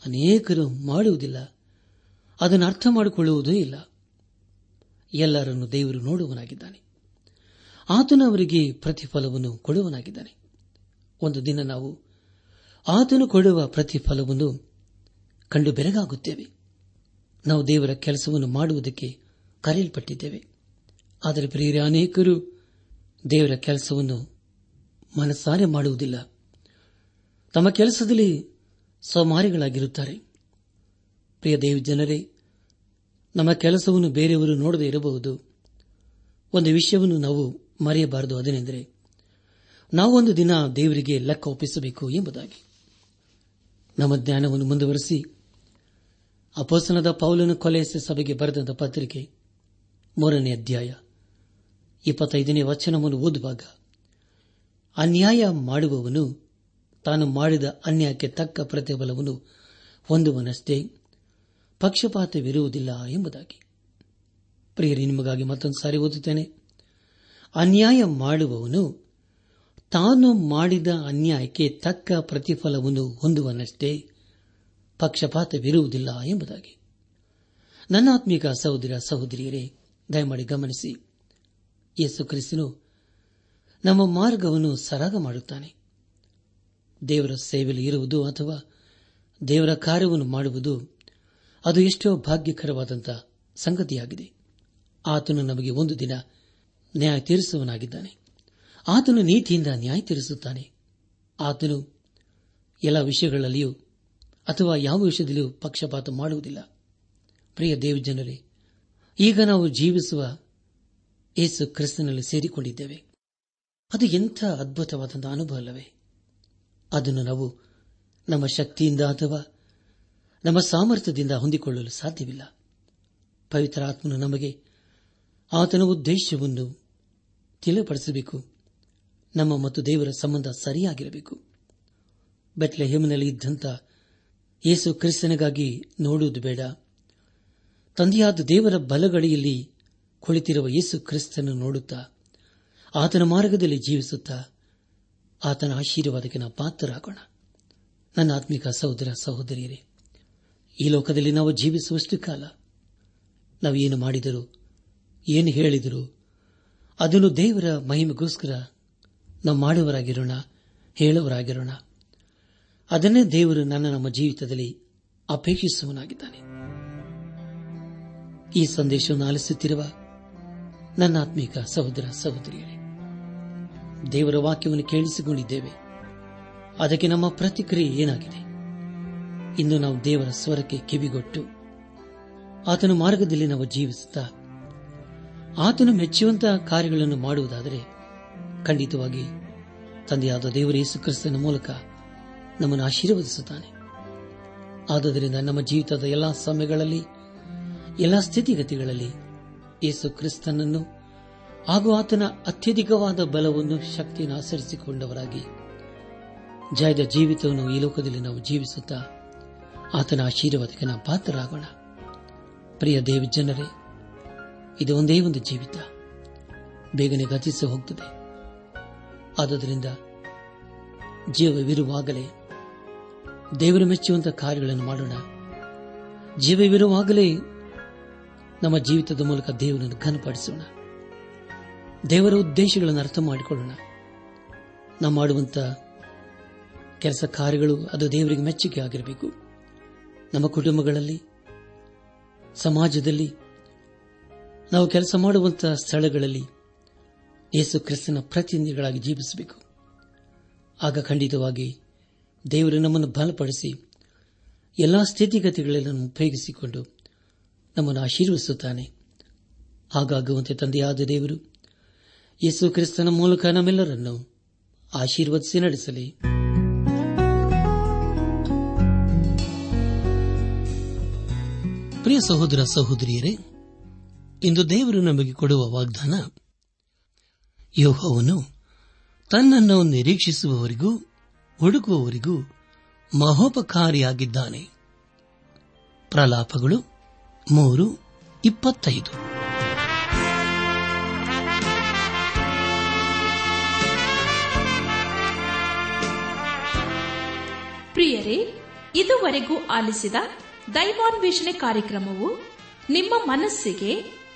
ಅನೇಕರು ಮಾಡುವುದಿಲ್ಲ. ಅದನ್ನು ಅರ್ಥ ಮಾಡಿಕೊಳ್ಳುವುದೂ ಇಲ್ಲ. ಎಲ್ಲರನ್ನು ದೇವರು ನೋಡುವನಾಗಿದ್ದಾನೆ ಆತನು ಅವರಿಗೆ ಪ್ರತಿಫಲವನ್ನು ಕೊಡುವನಾಗಿದ್ದಾನೆ. ಒಂದು ದಿನ ನಾವು ಆತನು ಕೊಡುವ ಪ್ರತಿಫಲವನ್ನು ಕಂಡು ಬೆರಗಾಗುತ್ತೇವೆ. ನಾವು ದೇವರ ಕೆಲಸವನ್ನು ಮಾಡುವುದಕ್ಕೆ ಕರೆಯಲ್ಪಟ್ಟಿದ್ದೇವೆ. ಆದರೆ ಪ್ರಿಯರ, ಅನೇಕರು ದೇವರ ಕೆಲಸವನ್ನು ಮನಸ್ಸಾರೆ ಮಾಡುವುದಿಲ್ಲ. ತಮ್ಮ ಕೆಲಸದಲ್ಲಿ ಸೋಮಾರಿಗಳಾಗಿರುತ್ತಾರೆ. ಪ್ರಿಯ ದೇವ ಜನರೇ ನಮ್ಮ ಕೆಲಸವನ್ನು ಬೇರೆಯವರು ನೋಡದೇ ಇರಬಹುದು. ಒಂದು ವಿಷಯವನ್ನು ನಾವು ಮರೆಯಬಾರದು. ಅದನೆಂದರೆ ಒಂದು ದಿನ ದೇವರಿಗೆ ಲೆಕ್ಕ ಒಪ್ಪಿಸಬೇಕು ಎಂಬುದಾಗಿ. ನಮ್ಮ ಜ್ಞಾನವನ್ನು ಮುಂದುವರೆಸಿ ಅಪೋಸನದ ಪೌಲನ್ನು ಕೊಲೆಯಸ ಸಭೆಗೆ ಬರೆದಂತ ಪತ್ರಿಕೆ ಮೂರನೇ ಅಧ್ಯಾಯ ಇಪ್ಪತ್ತೈದನೇ ವಚನವನ್ನು ಓದುವಾಗ, ಅನ್ಯಾಯ ಮಾಡುವವನು ತಾನು ಮಾಡಿದ ಅನ್ಯಾಯಕ್ಕೆ ತಕ್ಕ ಪ್ರತಿಫಲವನ್ನು ಹೊಂದುವನಷ್ಟೇ ಪಕ್ಷಪಾತವಿರುವುದಿಲ್ಲ ಎಂಬುದಾಗಿ. ಪ್ರಿಯರಿ, ನಿಮಗಾಗಿ ಮತ್ತೊಂದು ಸಾರಿ ಓದುತ್ತೇನೆ. ಅನ್ಯಾಯ ಮಾಡುವವನು ತಾನು ಮಾಡಿದ ಅನ್ಯಾಯಕ್ಕೆ ತಕ್ಕ ಪ್ರತಿಫಲವನ್ನು ಹೊಂದುವನಷ್ಟೇ ಪಕ್ಷಪಾತವಿರುವುದಿಲ್ಲ ಎಂಬುದಾಗಿ. ನನ್ನಾತ್ಮೀಕ ಸಹೋದರ ಸಹೋದರಿಯರೇ, ದಯಮಾಡಿ ಗಮನಿಸಿ. ಯೇಸು ಕ್ರಿಸ್ತನು ನಮ್ಮ ಮಾರ್ಗವನ್ನು ಸರಾಗ ಮಾಡುತ್ತಾನೆ. ದೇವರ ಸೇವೆಯಲ್ಲಿ ಇರುವುದು ಅಥವಾ ದೇವರ ಕಾರ್ಯವನ್ನು ಮಾಡುವುದು ಅದು ಎಷ್ಟೋ ಭಾಗ್ಯಕರವಾದಂಥ ಸಂಗತಿಯಾಗಿದೆ. ಆತನು ನಮಗೆ ಒಂದು ದಿನ ನ್ಯಾಯ ತೀರಿಸುವನಾಗಿದ್ದಾನೆ ಆತನು ನೀತಿಯಿಂದ ನ್ಯಾಯ ತೀರಿಸುತ್ತಾನೆ. ಆತನು ಎಲ್ಲ ವಿಷಯಗಳಲ್ಲಿಯೂ ಅಥವಾ ಯಾವ ವಿಷಯದಲ್ಲಿಯೂ ಪಕ್ಷಪಾತ ಮಾಡುವುದಿಲ್ಲ. ಪ್ರಿಯ ದೇವಜನರೇ, ಈಗ ನಾವು ಜೀವಿಸುವ ಏಸು ಕ್ರಿಸ್ತನಲ್ಲಿ ಸೇರಿಕೊಂಡಿದ್ದೇವೆ. ಅದು ಎಂಥ ಅದ್ಭುತವಾದಂತಹ ಅನುಭವ ಅಲ್ಲವೇ. ಅದನ್ನು ನಾವು ನಮ್ಮ ಶಕ್ತಿಯಿಂದ ಅಥವಾ ನಮ್ಮ ಸಾಮರ್ಥ್ಯದಿಂದ ಹೊಂದಿಕೊಳ್ಳಲು ಸಾಧ್ಯವಿಲ್ಲ. ಪವಿತ್ರ ಆತ್ಮನು ನಮಗೆ ಆತನ ಉದ್ದೇಶವನ್ನು ತಿಳಿಪಡಿಸಬೇಕು. ನಮ್ಮ ಮತ್ತು ದೇವರ ಸಂಬಂಧ ಸರಿಯಾಗಿರಬೇಕು. ಬೆಟ್ಲೆ ಹೇಮನಲ್ಲಿ ಇದ್ದಂಥ ಯೇಸು ಕ್ರಿಸ್ತನಿಗಾಗಿ ನೋಡುವುದು ಬೇಡ. ತಂದೆಯಾದ ದೇವರ ಬಲಗಡಿಯಲ್ಲಿ ಕುಳಿತಿರುವ ಯೇಸು ಕ್ರಿಸ್ತನನ್ನು ನೋಡುತ್ತಾ ಆತನ ಮಾರ್ಗದಲ್ಲಿ ಜೀವಿಸುತ್ತಾ ಆತನ ಆಶೀರ್ವಾದಕ್ಕೆ ನಾವು ಪಾತ್ರರಾಗೋಣ. ನನ್ನ ಆತ್ಮಿಕ ಸಹೋದರ ಸಹೋದರಿಯರೇ, ಈ ಲೋಕದಲ್ಲಿ ನಾವು ಜೀವಿಸುವಷ್ಟು ಕಾಲ ನಾವು ಏನು ಮಾಡಿದರೂ, ಏನು ಹೇಳಿದರೂ ಅದನ್ನು ದೇವರ ಮಹಿಮೆಗೋಸ್ಕರ ನಾವು ಮಾಡುವರಾಗಿರೋಣ ಹೇಳುವರಾಗಿರೋಣ ಅದನ್ನೇ ದೇವರು ನನ್ನ ನಮ್ಮ ಜೀವಿತದಲ್ಲಿ ಅಪೇಕ್ಷಿಸುವನಾಗಿದ್ದಾನೆ ಈ ಸಂದೇಶವನ್ನು ಆಲಿಸುತ್ತಿರುವ ನನ್ನ ಆತ್ಮೀಕ ಸಹೋದರ ಸಹೋದರಿಯರೇ, ದೇವರ ವಾಕ್ಯವನ್ನು ಕೇಳಿಸಿಕೊಂಡಿದ್ದೇವೆ. ಅದಕ್ಕೆ ನಮ್ಮ ಪ್ರತಿಕ್ರಿಯೆ ಏನಾಗಿದೆ? ಇಂದು ನಾವು ದೇವರ ಸ್ವರಕ್ಕೆ ಕಿವಿಗೊಟ್ಟು, ಆತನ ಮಾರ್ಗದಲ್ಲಿ ನಾವು ಜೀವಿಸುತ್ತಾ ಆತನು ಮೆಚ್ಚುವಂತಹ ಕಾರ್ಯಗಳನ್ನು ಮಾಡುವುದಾದರೆ ಖಂಡಿತವಾಗಿ ತಂದೆಯಾದ ದೇವರ ಯೇಸು ಕ್ರಿಸ್ತನ ಮೂಲಕ ನಮ್ಮನ್ನು ಆಶೀರ್ವದಿಸುತ್ತಾನೆ. ಆದುದರಿಂದ ನಮ್ಮ ಜೀವಿತದ ಎಲ್ಲಾ ಸಮಯಗಳಲ್ಲಿ, ಎಲ್ಲಾ ಸ್ಥಿತಿಗತಿಗಳಲ್ಲಿ ಯೇಸು ಕ್ರಿಸ್ತನನ್ನು ಹಾಗೂ ಆತನ ಅತ್ಯಧಿಕವಾದ ಬಲವನ್ನು, ಶಕ್ತಿಯನ್ನು ಆಚರಿಸಿಕೊಂಡವರಾಗಿ ಜಯದ ಜೀವಿತವನ್ನು ಈ ಲೋಕದಲ್ಲಿ ನಾವು ಜೀವಿಸುತ್ತಾ ಆತನ ಆಶೀರ್ವಾದಕ್ಕೆ ನಾವು ಪಾತ್ರರಾಗೋಣ. ಪ್ರಿಯ ದೇವಿ ಜನರೇ ಇದು ಒಂದೇ ಒಂದು ಜೀವಿತ. ಬೇಗನೆ ಗತಿಸಿ ಹೋಗುತ್ತದೆ ಆದುದರಿಂದ ಜೀವವಿರುವಾಗಲೇ ದೇವರು ಮೆಚ್ಚುವಂತಹ ಕಾರ್ಯಗಳನ್ನು ಮಾಡೋಣ. ಜೀವವಿರುವಾಗಲೇ ನಮ್ಮ ಜೀವಿತದ ಮೂಲಕ ದೇವರನ್ನು ಘನಪಡಿಸೋಣ. ದೇವರ ಉದ್ದೇಶಗಳನ್ನು ಅರ್ಥ ಮಾಡಿಕೊಳ್ಳೋಣ. ನಾವು ಮಾಡುವಂತ ಕೆಲಸ ಕಾರ್ಯಗಳು ಅದು ದೇವರಿಗೆ ಮೆಚ್ಚುಗೆ ಆಗಿರಬೇಕು. ನಮ್ಮ ಕುಟುಂಬಗಳಲ್ಲಿ, ಸಮಾಜದಲ್ಲಿ ನಾವು ಕೆಲಸ ಮಾಡುವಂತಹ ಸ್ಥಳಗಳಲ್ಲಿ ಯೇಸು ಕ್ರಿಸ್ತನ ಪ್ರತಿನಿಧಿಗಳಾಗಿ ಜೀವಿಸಬೇಕು. ಆಗ ಖಂಡಿತವಾಗಿ ದೇವರು ನಮ್ಮನ್ನು ಬಲಪಡಿಸಿ ಎಲ್ಲಾ ಸ್ಥಿತಿಗತಿಗಳನ್ನು ಉಪಯೋಗಿಸಿಕೊಂಡು ನಮ್ಮನ್ನು ಆಶೀರ್ವಿಸುತ್ತಾನೆ ಹಾಗಾಗುವಂತೆ ತಂದೆಯಾದ ದೇವರು, ಯೇಸು ಕ್ರಿಸ್ತನ ಮೂಲಕ ನಮ್ಮೆಲ್ಲರನ್ನು ಆಶೀರ್ವದಿಸಿ ನಡೆಸಲಿ. ಪ್ರಿಯ ಸಹೋದರ ಸಹೋದರಿಯರೇ ಇಂದು ದೇವರು ನಮಗೆ ಕೊಡುವ ವಾಗ್ದಾನ, ಯೋಹವನು ತನ್ನನ್ನು ನಿರೀಕ್ಷಿಸುವವರಿಗೂ ಹುಡುಕುವವರಿಗೂ ಮಹೋಪಕಾರಿಯಾಗಿದ್ದಾನೆ. ಪ್ರಲಾಪಗಳು ಮೂರು, ಇಪ್ಪತ್ತೈದು. ಪ್ರಿಯರೇ, ಇದುವರೆಗೂ ಆಲಿಸಿದ ದೈವಾನ್ವೇಷಣೆ ಕಾರ್ಯಕ್ರಮವು ನಿಮ್ಮ ಮನಸ್ಸಿಗೆ